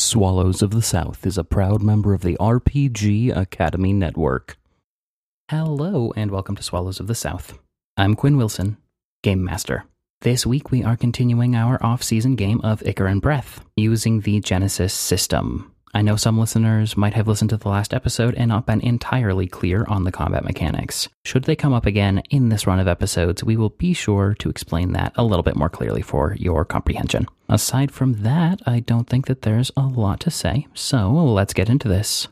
Swallows of the South is a proud member of the RPG Academy Network. Hello, and welcome to Swallows of the South. I'm Quinn Wilson, Game Master. This week we are continuing our off season game of Ichor and Breath using the Genesis system. I know some listeners might have listened to the last episode and not been entirely clear on the combat mechanics. Should they come up again in this run of episodes, we will be sure to explain that a little bit more clearly for your comprehension. Aside from that, I don't think that there's a lot to say, so let's get into this.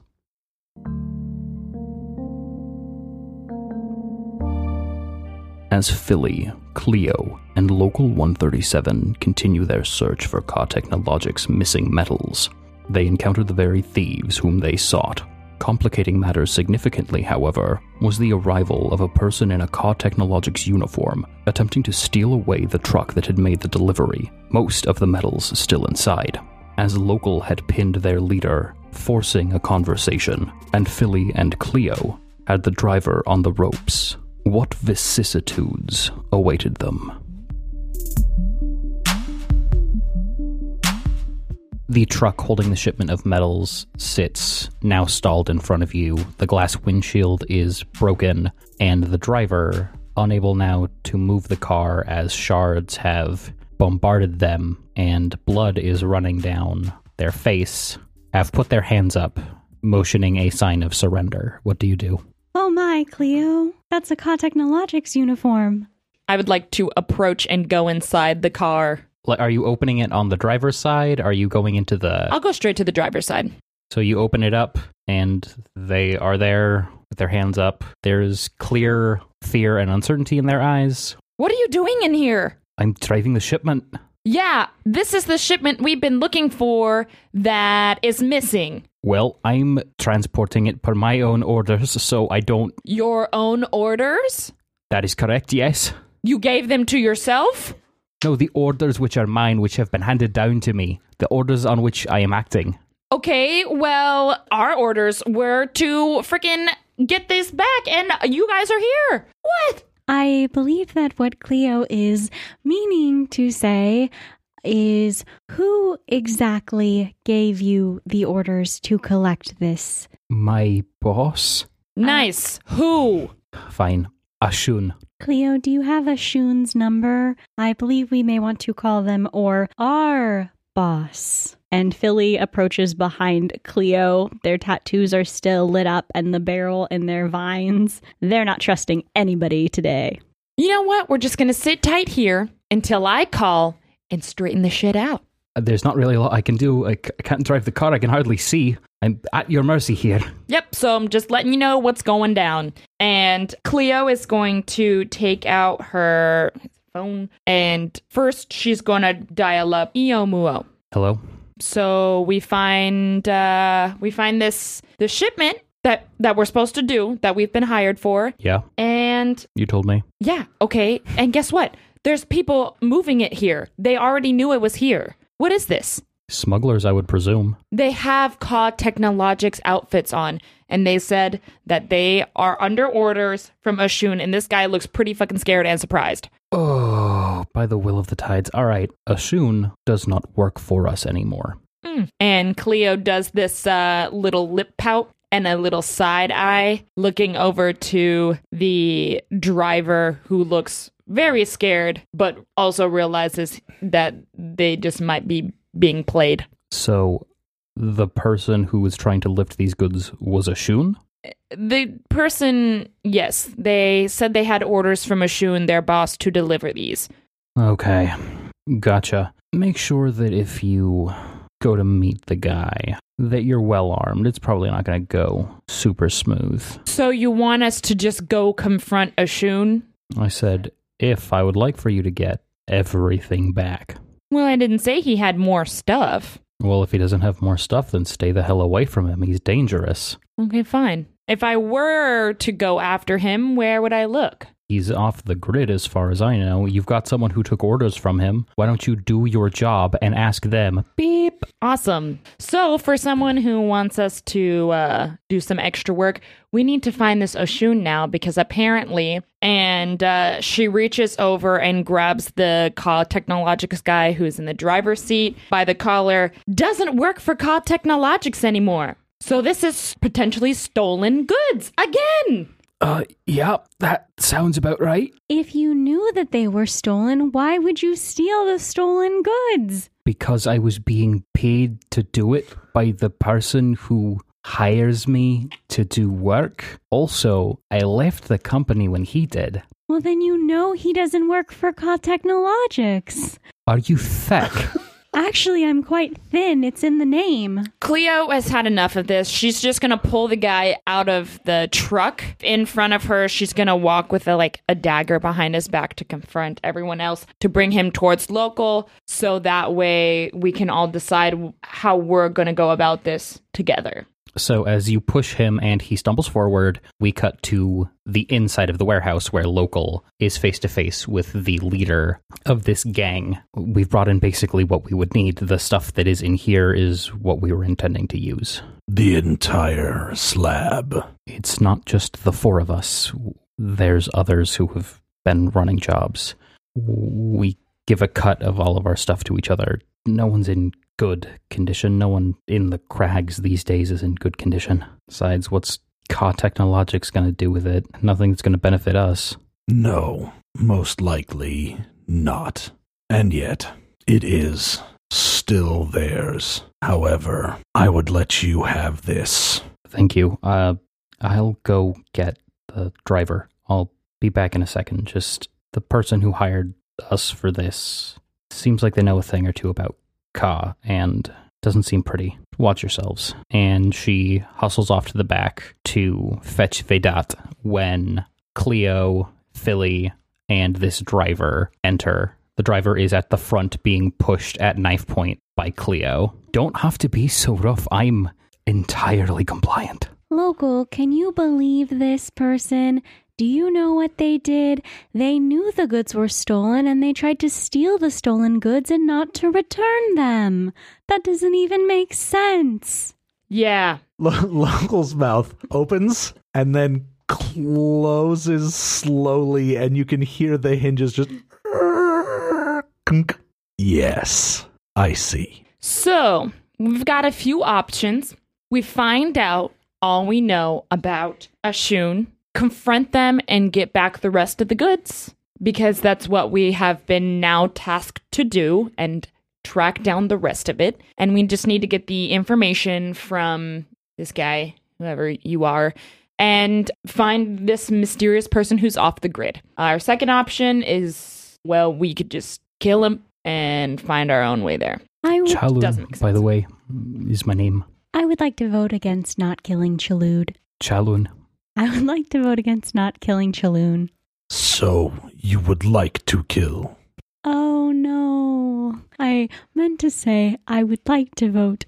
As Philly, Cleo, and Local 137 continue their search for Ka Technologics' missing metals, they encounter the very thieves whom they sought. Complicating matters significantly, however, was the arrival of a person in a Ka Technologics uniform attempting to steal away the truck that had made the delivery, most of the metals still inside. As Local had pinned their leader, forcing a conversation, and Philly and Cleo had the driver on the ropes. What vicissitudes awaited them? The truck holding the shipment of metals sits now stalled in front of you. The glass windshield is broken, and the driver, unable now to move the car as shards have bombarded them and blood is running down their face, have put their hands up, motioning a sign of surrender. What do you do? Oh my, Cleo. That's a Ka Technologics uniform. I would like to approach and go inside the car. Like, Are you opening it on the driver's side? Are you going into the. I'll go straight to the driver's side. So you open it up, and they are there with their hands up. There's clear fear and uncertainty in their eyes. What are you doing in here? I'm driving the shipment. Yeah, this is the shipment we've been looking for that is missing. Well, I'm transporting it per my own orders, so I don't. Your own orders? That is correct, yes. You gave them to yourself? No, the orders which are mine, which have been handed down to me. The orders on which I am acting. Okay, well, our orders were to frickin' get this back, and you guys are here. What? I believe that what Cleo is meaning to say is who exactly gave you the orders to collect this? My boss? Nice. Who? Fine. Ashun. Cleo, do you have Ashun's number? I believe we may want to call them or our boss. And Philly approaches behind Cleo. Their tattoos are still lit up and the barrel in their vines. They're not trusting anybody today. You know what? We're just gonna sit tight here until I call and straighten the shit out. There's not really a lot I can do. I, c- I can't drive the car. I can hardly see. I'm at your mercy here. Yep, so I'm just letting you know what's going down. And Cleo is going to take out her phone and first she's going to dial up Iomuo. Hello? So we find uh we find this the shipment that that we're supposed to do that we've been hired for Yeah, and you told me. yeah, okay. And guess what? There's people moving it here. They already knew it was here. What is this? Smugglers, I would presume. They have COD Technologics outfits on, and they said that they are under orders from Ashun, and this guy looks pretty fucking scared and surprised. Oh, by the will of the tides. All right, Ashun does not work for us anymore. And Cleo does this uh, little lip pout and a little side eye, looking over to the driver who looks very scared, but also realizes that they just might be being played. So, the person who was trying to lift these goods was a Ashun? The person, yes, they said they had orders from a Ashun, their boss, to deliver these. Okay, gotcha. Make sure that if you go to meet the guy, that you're well armed. It's probably not going to go super smooth. So you want us to just go confront a Ashun? I said, if I would like for you to get everything back. Well, I didn't say he had more stuff. Well, if he doesn't have more stuff, then stay the hell away from him. He's dangerous. Okay, fine. If I were to go after him, where would I look? He's off the grid as far as I know. You've got someone who took orders from him. Why don't you do your job and ask them, beep, Awesome. So, for someone who wants us to uh, do some extra work, we need to find this Ashun now because apparently, and uh, she reaches over and grabs the Ka Technologics guy who's in the driver's seat by the collar, doesn't work for Ka Technologics anymore. So, this is potentially stolen goods again. Uh, yeah, that sounds about right. If you knew that they were stolen, why would you steal the stolen goods? Because I was being paid to do it by the person who hires me to do work. Also, I left the company when he did. Well, then you know he doesn't work for Ka Technologics. Are you thick? Actually, I'm quite thin. It's in the name. Cleo has had enough of this. She's just gonna pull the guy out of the truck in front of her. She's gonna walk with a like a dagger behind his back to confront everyone else to bring him towards local, so that way we can all decide how we're gonna go about this together. So as you push him and he stumbles forward, we cut to the inside of the warehouse where local is face to face with the leader of this gang. We've brought in basically what we would need. The stuff that is in here is what we were intending to use. The entire slab. It's not just the four of us. There's others who have been running jobs. We give a cut of all of our stuff to each other. No one's in good condition. No one in the crags these days is in good condition. Besides, what's Ka Technologics going to do with it? Nothing that's going to benefit us. No, most likely not. And yet, it is still theirs. However, I would let you have this. Thank you. Uh, I'll go get the driver. I'll be back in a second. Just the person who hired us for this seems like they know a thing or two about Ka and doesn't seem pretty. Watch yourselves. And she hustles off to the back to fetch Vedat when Cleo, Philly, and this driver enter. The driver is at the front being pushed at knife point by Cleo. Don't have to be so rough. I'm entirely compliant. Local, can you believe this person? Do you know what they did? They knew the goods were stolen and they tried to steal the stolen goods and not to return them. That doesn't even make sense. Yeah. Lo- Local's mouth opens and then closes slowly, and you can hear the hinges just. Kunk. Yes, I see. So we've got a few options. We find out all we know about Ashun, confront them, and get back the rest of the goods because that's what we have been now tasked to do and track down the rest of it. And we just need to get the information from this guy, whoever you are, and find this mysterious person who's off the grid. Our second option is well, we could just kill him and find our own way there. I would, doesn't Chalun, by the way, is my name. I would like to vote against not killing Chalud. Chalun. I would like to vote against not killing Chalun. So, you would like to kill? Oh no. I meant to say I would like to vote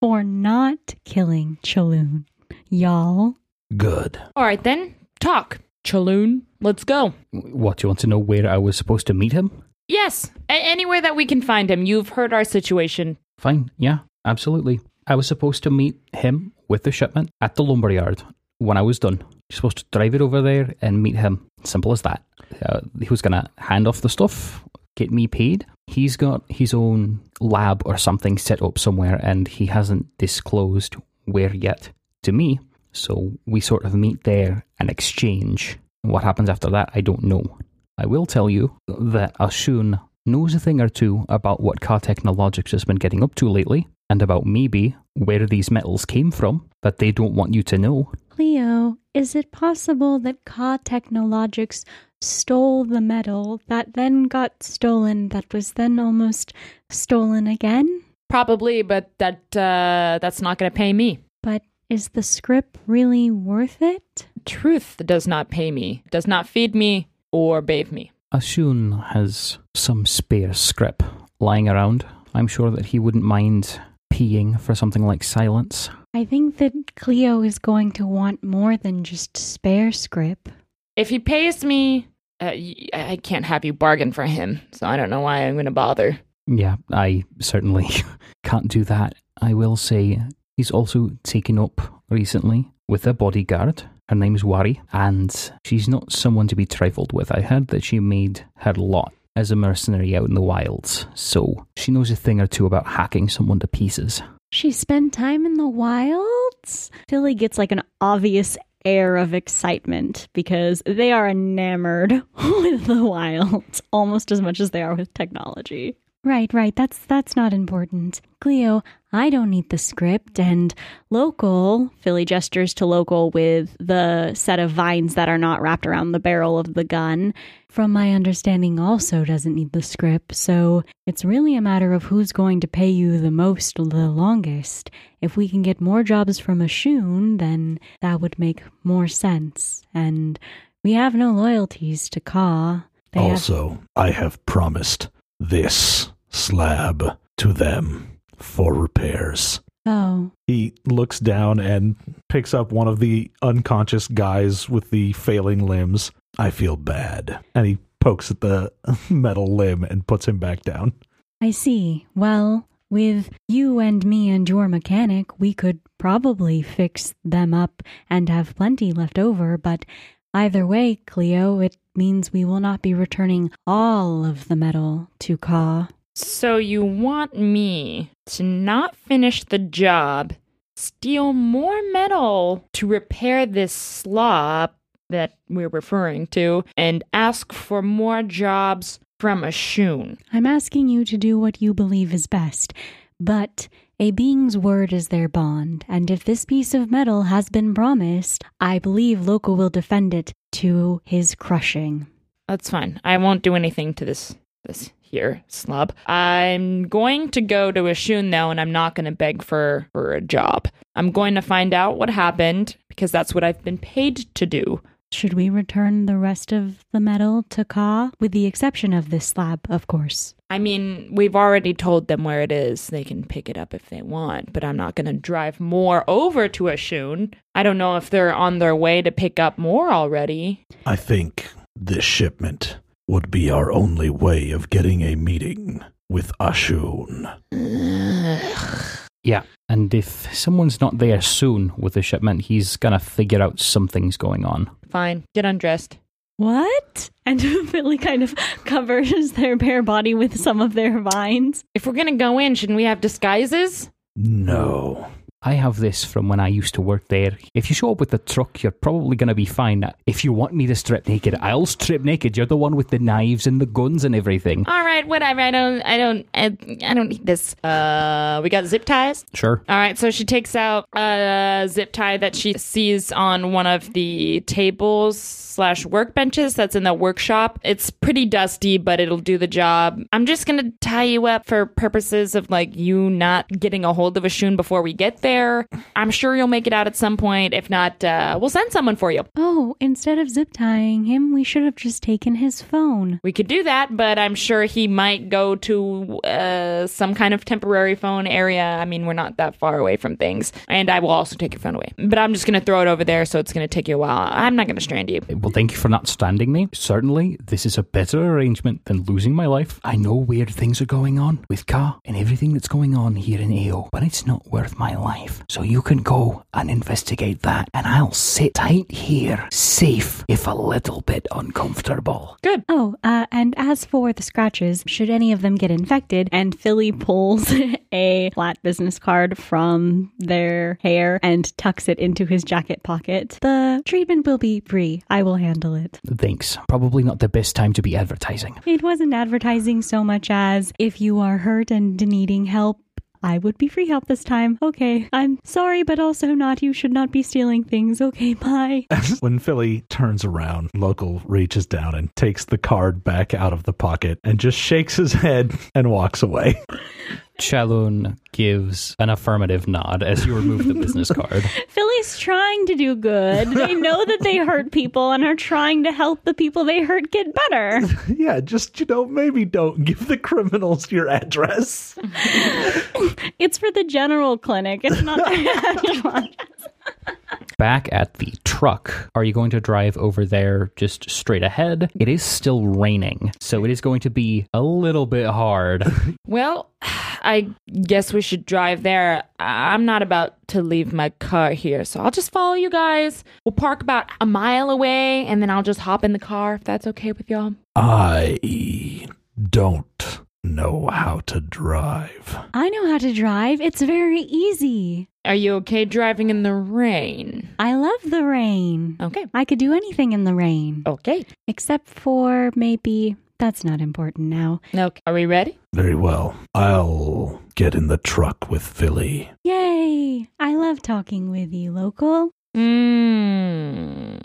for not killing Chalun. Y'all. Good. All right, then, talk. Chalun, let's go. What, you want to know where I was supposed to meet him? Yes, a- anywhere that we can find him. You've heard our situation. Fine, yeah, absolutely. I was supposed to meet him with the shipment at the lumberyard when I was done. You're supposed to drive it over there and meet him. Simple as that. Uh, he was going to hand off the stuff, get me paid. He's got his own lab or something set up somewhere and he hasn't disclosed where yet to me. So we sort of meet there and exchange. What happens after that, I don't know. I will tell you that Ashun knows a thing or two about what Ka Technologics has been getting up to lately, and about maybe where these metals came from that they don't want you to know. Cleo, is it possible that Ka Technologics stole the metal that then got stolen, that was then almost stolen again? Probably, but that uh, that's not going to pay me. But is the script really worth it? Truth does not pay me, does not feed me or bathe me. Ashun has some spare scrip lying around. I'm sure that he wouldn't mind peeing for something like silence. I think that Cleo is going to want more than just spare script. If he pays me, uh, y- I can't have you bargain for him, so I don't know why I'm going to bother. Yeah, I certainly can't do that. I will say he's also taken up recently with a bodyguard. Her name's Wari, and she's not someone to be trifled with. I heard that she made her lot as a mercenary out in the wilds, so she knows a thing or two about hacking someone to pieces. She spent time in the wilds? Philly gets like an obvious air of excitement because they are enamored with the wilds almost as much as they are with technology. Right, right. That's that's not important. Cleo, I don't need the script and local, Philly gestures to local with the set of vines that are not wrapped around the barrel of the gun. From my understanding also doesn't need the script, so it's really a matter of who's going to pay you the most the longest. If we can get more jobs from Ashun, then that would make more sense. And we have no loyalties to Ka. They have- Also, I have promised this slab to them for repairs. oh, He looks down and picks up one of the unconscious guys with the failing limbs. I feel bad. And he pokes at the metal limb and puts him back down. I see. Well, with you and me and your mechanic, we could probably fix them up and have plenty left over, but either way, Cleo, it means we will not be returning all of the metal to Ka. So you want me to not finish the job, steal more metal to repair this slab that we're referring to, and ask for more jobs from Ashun. I'm asking you to do what you believe is best, but a being's word is their bond, and if this piece of metal has been promised, I believe Local will defend it to his crushing. That's fine. I won't do anything to this this here slab. I'm going to go to Ashun though, and I'm not going to beg for for a job. I'm going to find out what happened because that's what I've been paid to do. Should we return the rest of the metal to Ka? With the exception of this slab, of course. I mean, we've already told them where it is. They can pick it up if they want, but I'm not going to drive more over to Ashun. I don't know if they're on their way to pick up more already. I think this shipment would be our only way of getting a meeting with Ashun. Yeah, and if someone's not there soon with the shipment, he's gonna figure out something's going on. Fine, get undressed. What? And Philly kind of covers their bare body with some of their vines. If we're going to go in, shouldn't we have disguises? No. I have this from when I used to work there. If you show up with the truck, you're probably going to be fine. If you want me to strip naked, I'll strip naked. You're the one with the knives and the guns and everything. All right, whatever. I don't, I don't, I, I don't need this. Uh, we got zip ties. Sure. All right, so she takes out a zip tie that she sees on one of the tables slash workbenches that's in the workshop. It's pretty dusty, but it'll do the job. I'm just gonna tie you up for purposes of like you not getting a hold of Ashun before we get there. I'm sure you'll make it out at some point. If not, uh, we'll send someone for you. Oh, instead of zip tying him, we should have just taken his phone. We could do that, but I'm sure he might go to uh, some kind of temporary phone area. I mean, we're not that far away from things. And I will also take your phone away. But I'm just going to throw it over there, so it's going to take you a while. I'm not going to strand you. Well, thank you for not stranding me. Certainly, this is a better arrangement than losing my life. I know weird things are going on with Ka and everything that's going on here in AO, but it's not worth my life. So you can go and investigate that, and I'll sit tight here, safe, if a little bit uncomfortable. Good. Oh, uh, and as for the scratches, should any of them get infected, and Philly pulls a flat business card from their hair and tucks it into his jacket pocket, the treatment will be free. I will handle it. Thanks. Probably not the best time to be advertising. It wasn't advertising so much as if you are hurt and needing help. I would be free help this time. Okay, I'm sorry, but also not. You should not be stealing things. Okay, bye. when Philly turns around, Local reaches down and takes the card back out of the pocket and just shakes his head and walks away. Chalun gives an affirmative nod as you remove the business card. Philly's trying to do good. They know that they hurt people and are trying to help the people they hurt get better. yeah, just, you know, maybe don't give the criminals your address. It's for the general clinic. It's not their actual address. Back at the truck, are you going to drive over there just straight ahead? It is still raining, so it is going to be a little bit hard. Well, I guess we should drive there. I'm not about to leave my car here, so I'll just follow you guys. We'll park about a mile away, and then I'll just hop in the car if that's okay with y'all. I don't know how to drive. I know how to drive. It's very easy. Are you okay driving in the rain? I love the rain. Okay. I could do anything in the rain, Okay. except for maybe that's not important now. Okay. Are we ready? Very well. I'll get in the truck with Philly. Yay! I love talking with you, local. Mmm.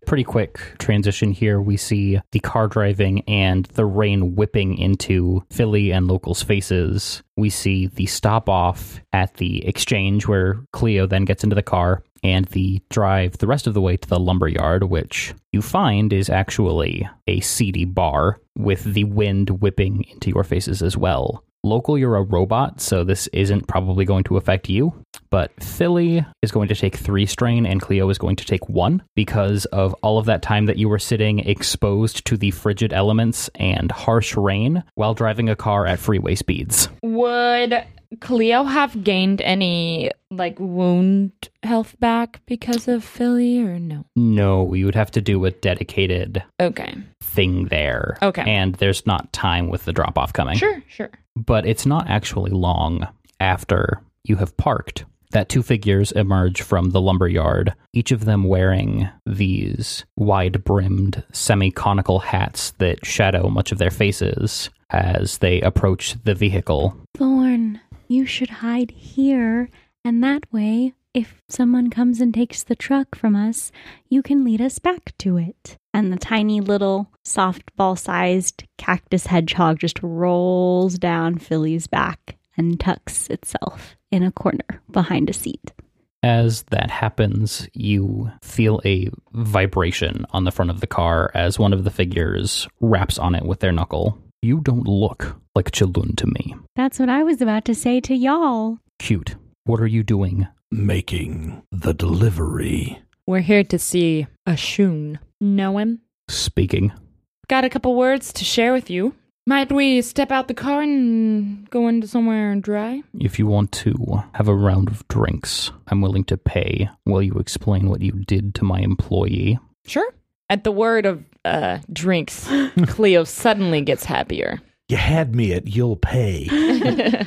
Pretty quick transition here. We see the car driving and the rain whipping into Philly and locals' faces. We see the stop off at the exchange where Cleo then gets into the car and the drive the rest of the way to the lumber yard, which you find is actually a seedy bar with the wind whipping into your faces as well. Local, you're a robot, so this isn't probably going to affect you. But Philly is going to take three strain and Cleo is going to take one because of all of that time that you were sitting exposed to the frigid elements and harsh rain while driving a car at freeway speeds. Would Cleo have gained any like wound health back because of Philly or no? No, you would have to do a dedicated Okay. thing there. Okay. And there's not time with the drop off coming. Sure, sure. but it's not actually long after you have parked that two figures emerge from the lumber yard, each of them wearing these wide brimmed, semi conical hats that shadow much of their faces as they approach the vehicle. Thorn, you should hide here, and that way, if someone comes and takes the truck from us, you can lead us back to it. And the tiny little softball sized cactus hedgehog just rolls down Philly's back and tucks itself in a corner behind a seat. As that happens, you feel a vibration on the front of the car as one of the figures raps on it with their knuckle. You don't look like Chilun to me. That's what I was about to say to y'all. Cute. What are you doing? Making the delivery. We're here to see Ashun. Know him? Speaking. Got a couple words to share with you. Might we step out the car and go into somewhere and dry? If you want to have a round of drinks, I'm willing to pay while you explain what you did to my employee. Sure. At the word of uh, drinks, Cleo suddenly gets happier. You had me at you'll pay.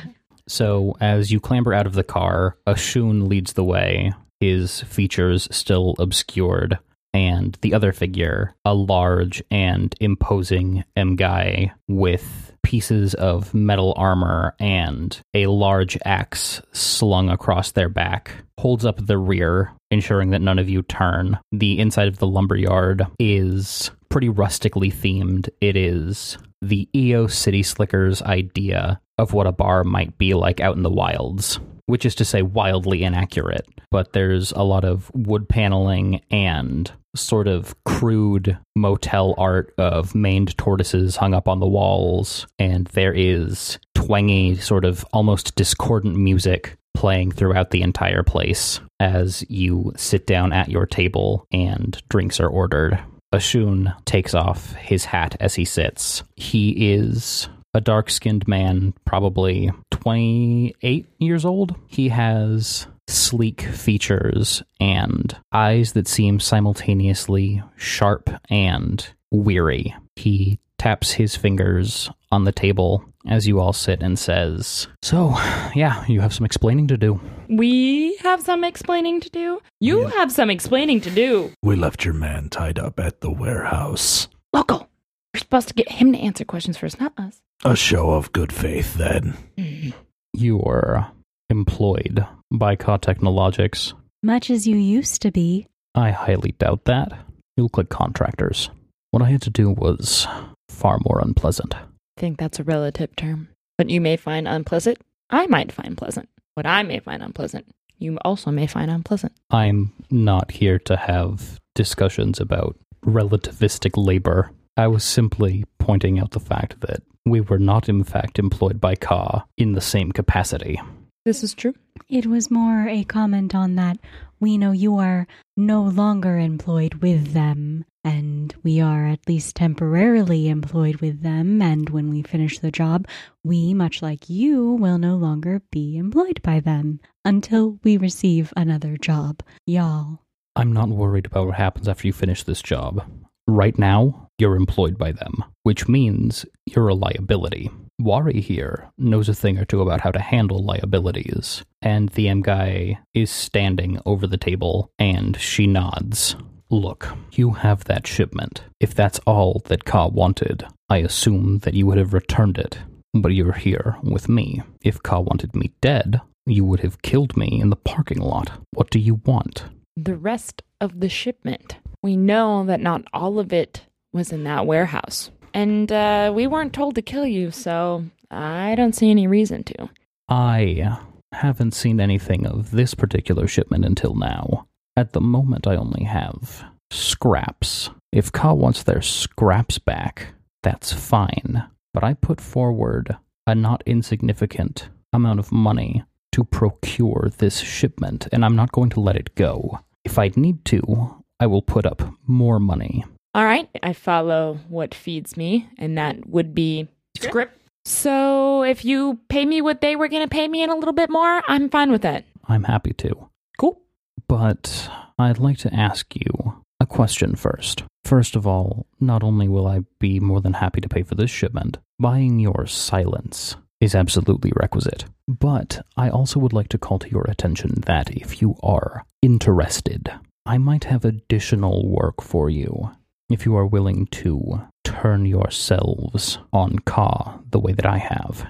So, as you clamber out of the car, Ashun leads the way, his features still obscured, and the other figure, a large and imposing M guy with pieces of metal armor and a large axe slung across their back, holds up the rear, ensuring that none of you turn. The inside of the lumberyard is pretty rustically themed. It is the EO City Slickers idea of what a bar might be like out in the wilds, which is to say wildly inaccurate. But there's a lot of wood paneling and sort of crude motel art of maned tortoises hung up on the walls, and there is twangy, sort of almost discordant music playing throughout the entire place as you sit down at your table and drinks are ordered. Ashun takes off his hat as he sits. He is a dark skinned man, probably 28 years old. He has sleek features and eyes that seem simultaneously sharp and weary. He taps his fingers on the table as you all sit and says, So, yeah, you have some explaining to do. We have some explaining to do. You Yeah. have some explaining to do. we left your man tied up at the warehouse. Local. You're supposed to get him to answer questions first, not us. A show of good faith, then. Mm-hmm. You are employed by Ka Technologics. Much as you used to be. I highly doubt that. You look like contractors. What I had to do was far more unpleasant. Think that's a relative term. What you may find unpleasant, I might find pleasant. What I may find unpleasant, you also may find unpleasant. I'm not here to have discussions about relativistic labor. I was simply pointing out the fact that we were not, in fact, employed by Ka in the same capacity. This is true. It was more a comment on that we know you are no longer employed with them. And we are at least temporarily employed with them. And when we finish the job, we, much like you, will no longer be employed by them until we receive another job. Y'all. I'm not worried about what happens after you finish this job. Right now, you're employed by them, which means you're a liability. Wari here knows a thing or two about how to handle liabilities, and the M guy is standing over the table and she nods. Look, you have that shipment. If that's all that Ka wanted, I assume that you would have returned it. But you're here with me. If Ka wanted me dead, you would have killed me in the parking lot. What do you want? The rest of the shipment. We know that not all of it was in that warehouse. And uh, we weren't told to kill you, so I don't see any reason to. I haven't seen anything of this particular shipment until now. At the moment, I only have scraps. If Ka wants their scraps back, that's fine. But I put forward a not insignificant amount of money to procure this shipment, and I'm not going to let it go. If I need to, I will put up more money. All right, I follow what feeds me, and that would be script. So if you pay me what they were going to pay me and a little bit more, I'm fine with that. I'm happy to. Cool. But I'd like to ask you a question first. First of all, not only will I be more than happy to pay for this shipment, buying your silence is absolutely requisite. But I also would like to call to your attention that if you are interested, I might have additional work for you. If you are willing to turn yourselves on Ka the way that I have.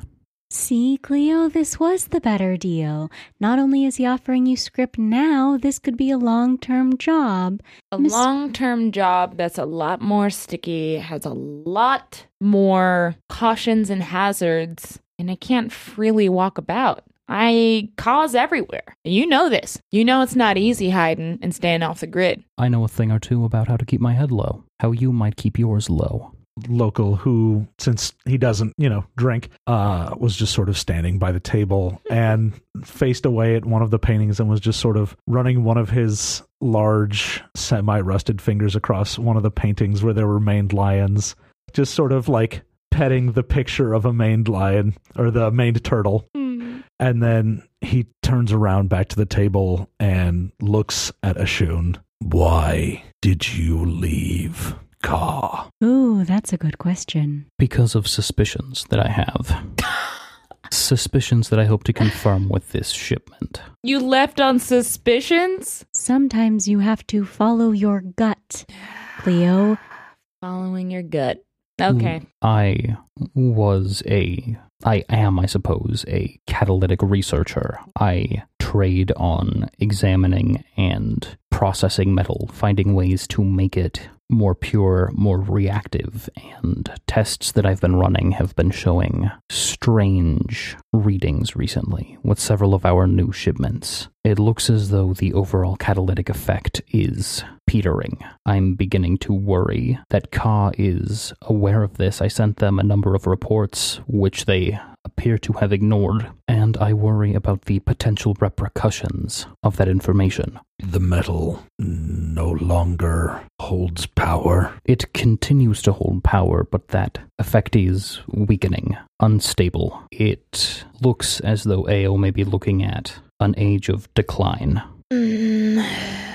See, Cleo, this was the better deal. Not only is he offering you script now, this could be a long term job. A Miss- long term job that's a lot more sticky, has a lot more cautions and hazards, and I can't freely walk about. I cause everywhere. You know this. You know it's not easy hiding and staying off the grid. I know a thing or two about how to keep my head low, how you might keep yours low. local who since he doesn't you know drink uh was just sort of standing by the table and faced away at one of the paintings and was just sort of running one of his large semi rusted fingers across one of the paintings where there were maned lions just sort of like petting the picture of a maned lion or the maned turtle and then he turns around back to the table and looks at Ashun. Why did you leave Ka? Ooh, that's a good question. Because of suspicions that I have. suspicions that I hope to confirm with this shipment. You left on suspicions? Sometimes you have to follow your gut, Cleo. Following your gut. Okay. Mm, I was a. I am, I suppose, a catalytic researcher. I trade on examining and processing metal, finding ways to make it more pure, more reactive, and tests that I've been running have been showing strange readings recently with several of our new shipments. It looks as though the overall catalytic effect is petering. I'm beginning to worry that Ka is aware of this. I sent them a number of reports which they appear to have ignored, and I worry about the potential repercussions of that information. The metal no longer holds power. It continues to hold power, but that effect is weakening, unstable. It looks as though AO may be looking at an age of decline. Mm.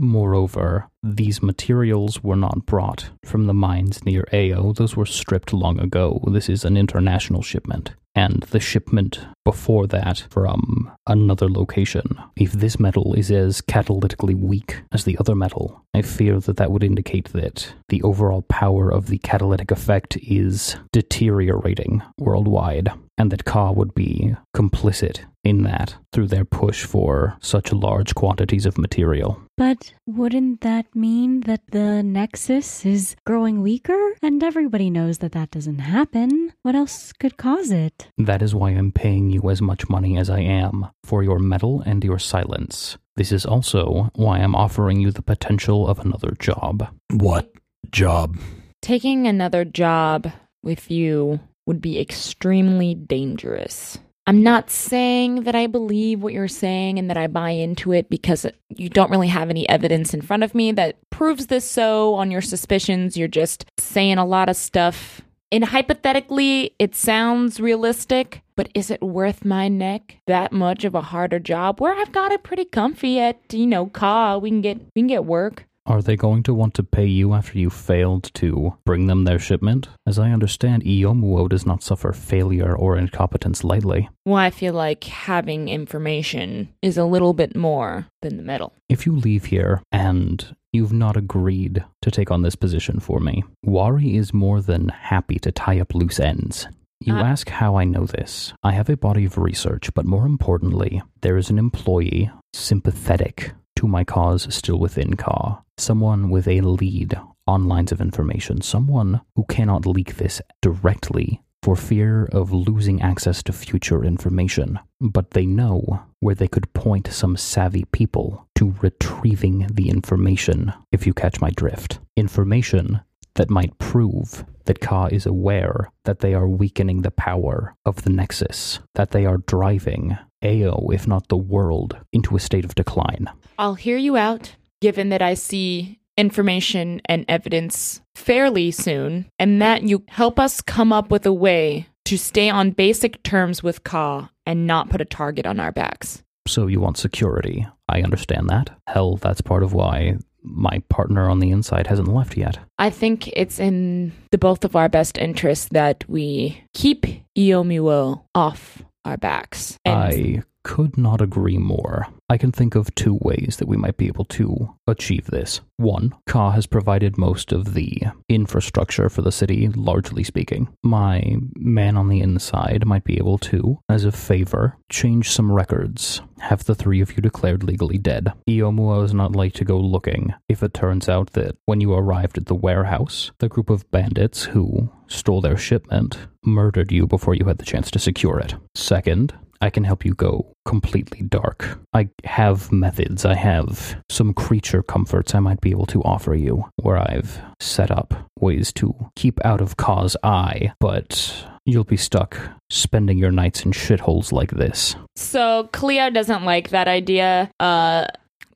Moreover, these materials were not brought from the mines near AO. Those were stripped long ago. This is an international shipment. And the shipment before that from another location. If this metal is as catalytically weak as the other metal, I fear that that would indicate that the overall power of the catalytic effect is deteriorating worldwide, and that Ka would be complicit in that through their push for such large quantities of material. But wouldn't that mean that the Nexus is growing weaker? And everybody knows that that doesn't happen. What else could cause it? That is why I'm paying you as much money as I am for your metal and your silence. This is also why I'm offering you the potential of another job. What job? Taking another job with you would be extremely dangerous. I'm not saying that I believe what you're saying and that I buy into it because you don't really have any evidence in front of me that proves this so on your suspicions. You're just saying a lot of stuff. And hypothetically, it sounds realistic, but is it worth my neck that much of a harder job where I've got it pretty comfy at, you know, Ka, we can get we can get work. Are they going to want to pay you after you failed to bring them their shipment? As I understand, Iomuo does not suffer failure or incompetence lightly. Well, I feel like having information is a little bit more than the metal. If you leave here and you've not agreed to take on this position for me, Wari is more than happy to tie up loose ends. You Uh, ask how I know this. I have a body of research, but more importantly, there is an employee sympathetic to my cause still within Ka. Someone with a lead on lines of information. Someone who cannot leak this directly for fear of losing access to future information. But they know where they could point some savvy people to retrieving the information, if you catch my drift. Information that might prove that Ka is aware that they are weakening the power of the Nexus, that they are driving Ao, if not the world, into a state of decline. I'll hear you out, given that I see information and evidence fairly soon, and that you help us come up with a way to stay on basic terms with Ka and not put a target on our backs. So you want security. I understand that. Hell, that's part of why my partner on the inside hasn't left yet. I think it's in the both of our best interests that we keep Iomuo off our backs. And I could not agree more. I can think of two ways that we might be able to achieve this. One, Ka has provided most of the infrastructure for the city, largely speaking. My man on the inside might be able to, as a favor, change some records, have the three of you declared legally dead. Iomuo is not like to go looking if it turns out that when you arrived at the warehouse, the group of bandits who stole their shipment murdered you before you had the chance to secure it. Second, I can help you go completely dark. I have methods, I have some creature comforts I might be able to offer you, where I've set up ways to keep out of Ka's eye, but you'll be stuck spending your nights in shitholes like this. So Cleo doesn't like that idea. Uh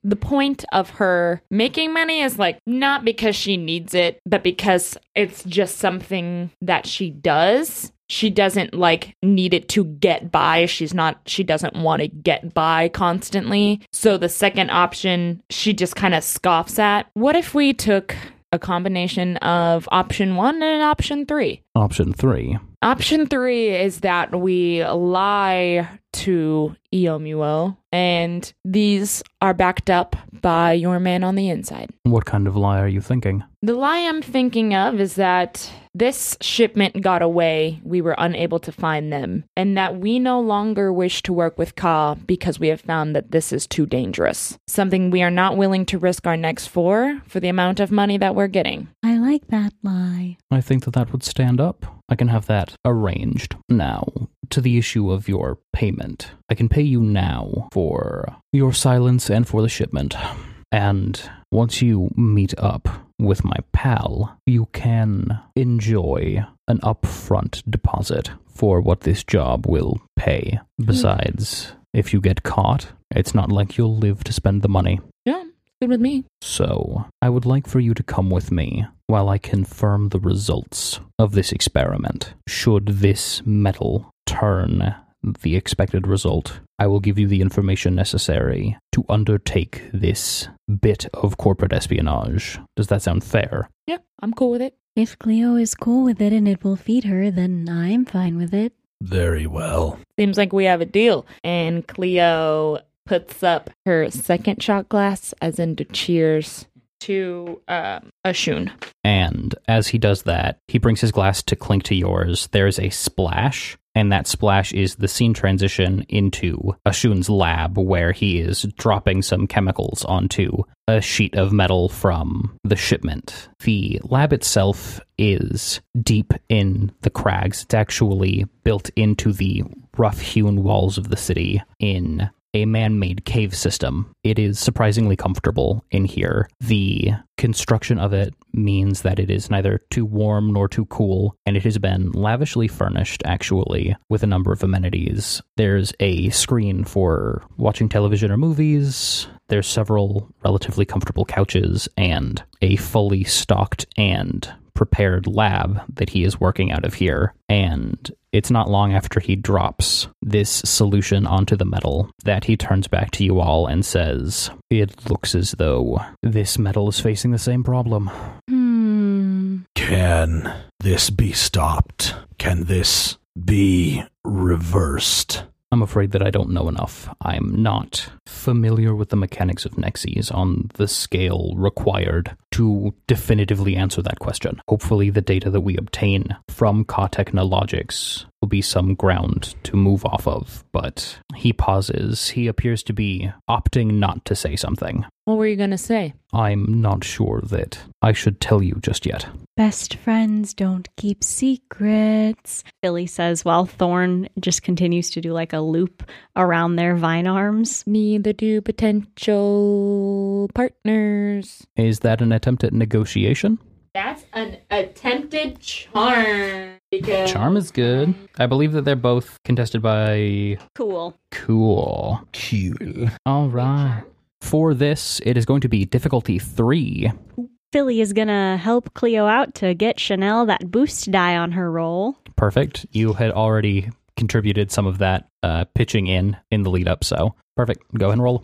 the point of her making money is like not because she needs it, but because it's just something that she does. She doesn't like need it to get by. She's not she doesn't want to get by constantly. So the second option she just kind of scoffs at. What if we took a combination of option 1 and option 3? Option three. Option three is that we lie to Iomuo, and these are backed up by your man on the inside. What kind of lie are you thinking? The lie I'm thinking of is that this shipment got away, we were unable to find them, and that we no longer wish to work with Ka because we have found that this is too dangerous. Something we are not willing to risk our necks for, for the amount of money that we're getting. I like that lie. I think that that would stand up. I can have that arranged. Now, to the issue of your payment, I can pay you now for your silence and for the shipment. And once you meet up with my pal, you can enjoy an upfront deposit for what this job will pay. Hmm. Besides, if you get caught, it's not like you'll live to spend the money. Yeah, good with me. So, I would like for you to come with me while I confirm the results of this experiment. Should this metal turn the expected result, I will give you the information necessary to undertake this bit of corporate espionage. Does that sound fair? Yeah, I'm cool with it. If Cleo is cool with it and it will feed her, then I'm fine with it. Very well. Seems like we have a deal. And Cleo puts up her second shot glass, as in to cheers to um, Ashun. And as he does that, he brings his glass to clink to yours. There's a splash, and that splash is the scene transition into Ashun's lab where he is dropping some chemicals onto a sheet of metal from the shipment. The lab itself is deep in the crags. It's actually built into the rough hewn walls of the city in a man made cave system. It is surprisingly comfortable in here. The construction of it means that it is neither too warm nor too cool, and it has been lavishly furnished, actually, with a number of amenities. There's a screen for watching television or movies. There's several relatively comfortable couches and a fully stocked and prepared lab that he is working out of here. And it's not long after he drops this solution onto the metal that he turns back to you all and says, It looks as though this metal is facing the same problem. Hmm. Can this be stopped? Can this be reversed? I'm afraid that I don't know enough. I'm not familiar with the mechanics of Nexes on the scale required to definitively answer that question. Hopefully, the data that we obtain from Ka Technologics will be some ground to move off of. But he pauses. He appears to be opting not to say something. What were you going to say? I'm not sure that I should tell you just yet. Best friends don't keep secrets, Philly says while Thorn just continues to do like a loop around their vine arms. Neither do potential partners. Is that an attempt at negotiation? That's an attempted charm. Because Charm is good. I believe that they're both contested by Cool. Cool. Cool. All right. For this, it is going to be difficulty three. Philly is gonna help Cleo out to get Chanel that boost die on her roll. Perfect. You had already contributed some of that uh, pitching in in the lead up, so perfect. Go ahead and roll.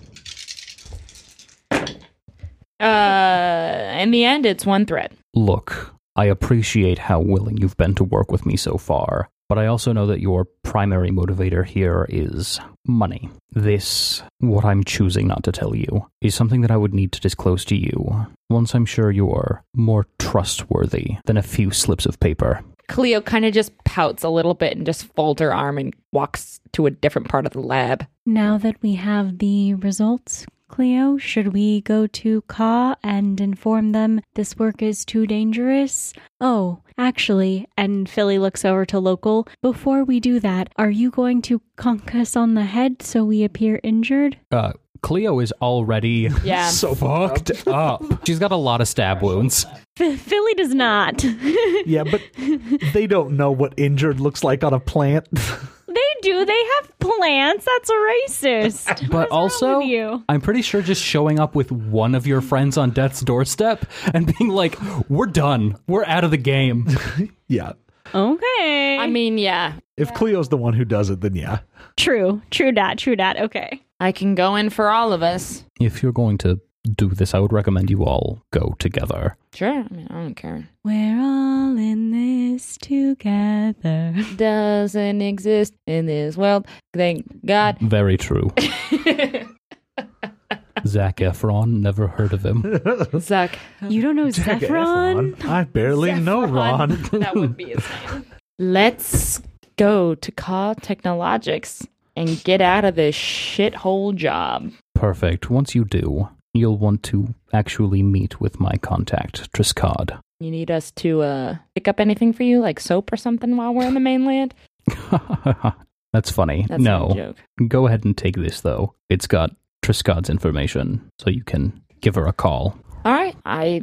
Uh, in the end, it's one thread. Look, I appreciate how willing you've been to work with me so far, but I also know that your primary motivator here is money. This, what I'm choosing not to tell you, is something that I would need to disclose to you once I'm sure you're more trustworthy than a few slips of paper. Cleo kind of just pouts a little bit and just folds her arm and walks to a different part of the lab. Now that we have the results, Cleo, should we go to Ka and inform them this work is too dangerous? Oh, actually, and Philly looks over to Local, before we do that, are you going to conk us on the head so we appear injured? Uh, Cleo is already Yeah. so fucked up. She's got a lot of stab wounds. F- Philly does not. Yeah, but they don't know what injured looks like on a plant. they do. They have plants. That's racist. But also, you? I'm pretty sure just showing up with one of your friends on death's doorstep and being like, "We're done. We're out of the game." yeah. Okay. I mean, yeah. If Cleo's the one who does it, then yeah. true. True dat. True dat. Okay. I can go in for all of us. if you're going to do this, I would recommend you all go together. Sure. I mean, I don't care. We're all in this together. Doesn't exist in this world. Thank God. Very true. Zac Efron, never heard of him. Zuck. You don't know Zac Zephron? Efron? I barely know Ron. that would be his name. Let's go to Ka Technologics and get out of this shithole job. Perfect. Once you do, you'll want to actually meet with my contact, Triscard. You need us to uh pick up anything for you, like soap or something, while we're in the mainland? That's funny. That's no. joke. Go ahead and take this, though. It's got Triscard's information, so you can give her a call. All right. I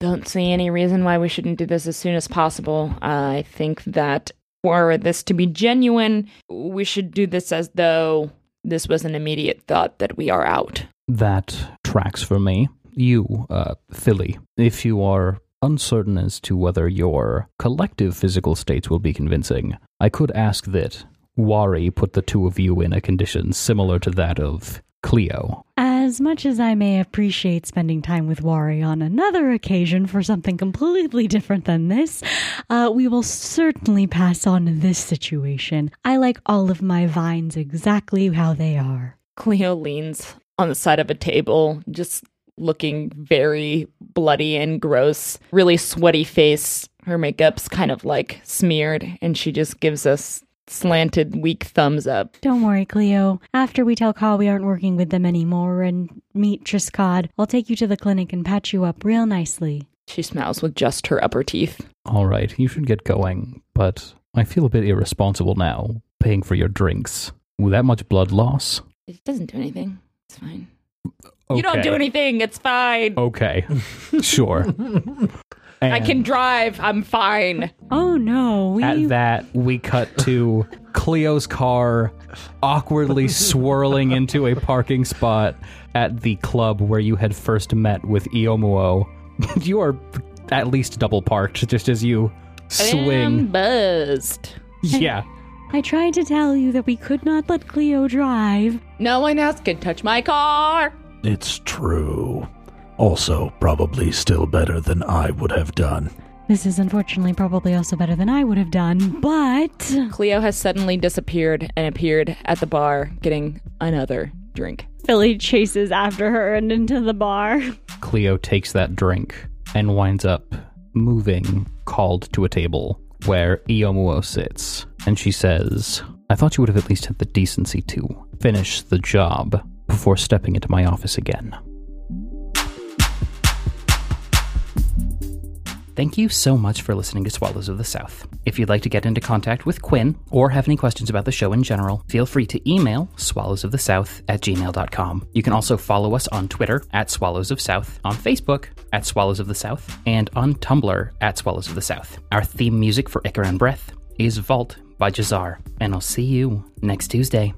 don't see any reason why we shouldn't do this as soon as possible. I think that for this to be genuine, we should do this as though this was an immediate thought that we are out. That tracks for me. You, uh, Philly, if you are uncertain as to whether your collective physical states will be convincing, I could ask that Wari put the two of you in a condition similar to that of Cleo. As much as I may appreciate spending time with Wari on another occasion for something completely different than this, uh, we will certainly pass on this situation. I like all of my vines exactly how they are. Cleo leans on the side of a table, just looking very bloody and gross, really sweaty face. Her makeup's kind of like smeared, and she just gives us slanted, weak thumbs up. Don't worry, Cleo. After we tell Ka we aren't working with them anymore and meet Triscard, I'll take you to the clinic and patch you up real nicely. She smiles with just her upper teeth. All right, you should get going, but I feel a bit irresponsible now, paying for your drinks. With that much blood loss, It doesn't do anything. It's fine. You don't do anything. It's fine. Okay, sure. I can drive. I'm fine. Oh no, we At that, we cut to Cleo's car awkwardly swirling into a parking spot at the club where you had first met with Iomuo. you are at least double parked just as you I'm swing. buzzed. Yeah. I tried to tell you that we could not let Cleo drive. No one else can touch my car. It's true. Also, probably still better than I would have done. This is unfortunately probably also better than I would have done, but Cleo has suddenly disappeared and appeared at the bar getting another drink. Philly chases after her and into the bar. Cleo takes that drink and winds up moving, called to a table where Iomuo sits. And she says, I thought you would have at least had the decency to finish the job before stepping into my office again. Thank you so much for listening to Swallows of the South. If you'd like to get into contact with Quinn or have any questions about the show in general, feel free to email swallowsofthesouth at gmail.com. You can also follow us on Twitter at Swallows of South, on Facebook at Swallows of the South, and on Tumblr at Swallows of the South. Our theme music for Icar and Breath is Vault by Jazar, and I'll see you next Tuesday.